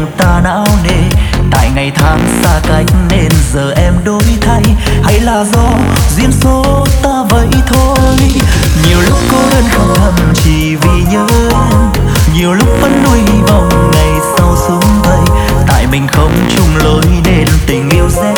lòng ta não nề tại ngày tháng xa cách nên giờ em đổi thay. Hay là do duyên số ta vậy thôi. Nhiều lúc cô đơn khóc thầm chỉ vì nhớ em. Nhiều lúc vẫn nuôi hy vọng ngày sau xuống vầy tại mình không chung lối nên tình yêu sẽ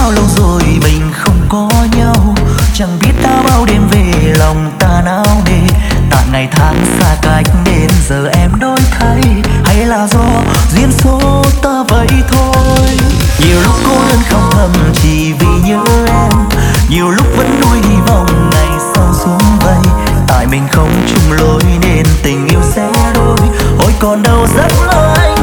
bao lâu rồi mình không có nhau? Chẳng biết đã bao đêm về lòng ta nao nề. Tạ ngày tháng xa cách nên giờ em đổi thay. Hay là do duyên số ta vậy thôi? Nhiều lúc cô đơn không thầm chỉ vì nhớ em. Nhiều lúc vẫn nuôi hy vọng ngày sau xuống vây Tại mình không chung lối nên tình yêu sẽ đôi. Ôi còn đâu giấc mơ anh